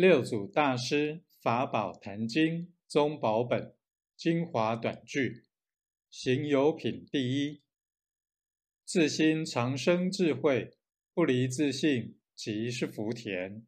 六祖大师法宝坛经宗宝本精华短句行有品第一自心长生智慧不离自性即是福田。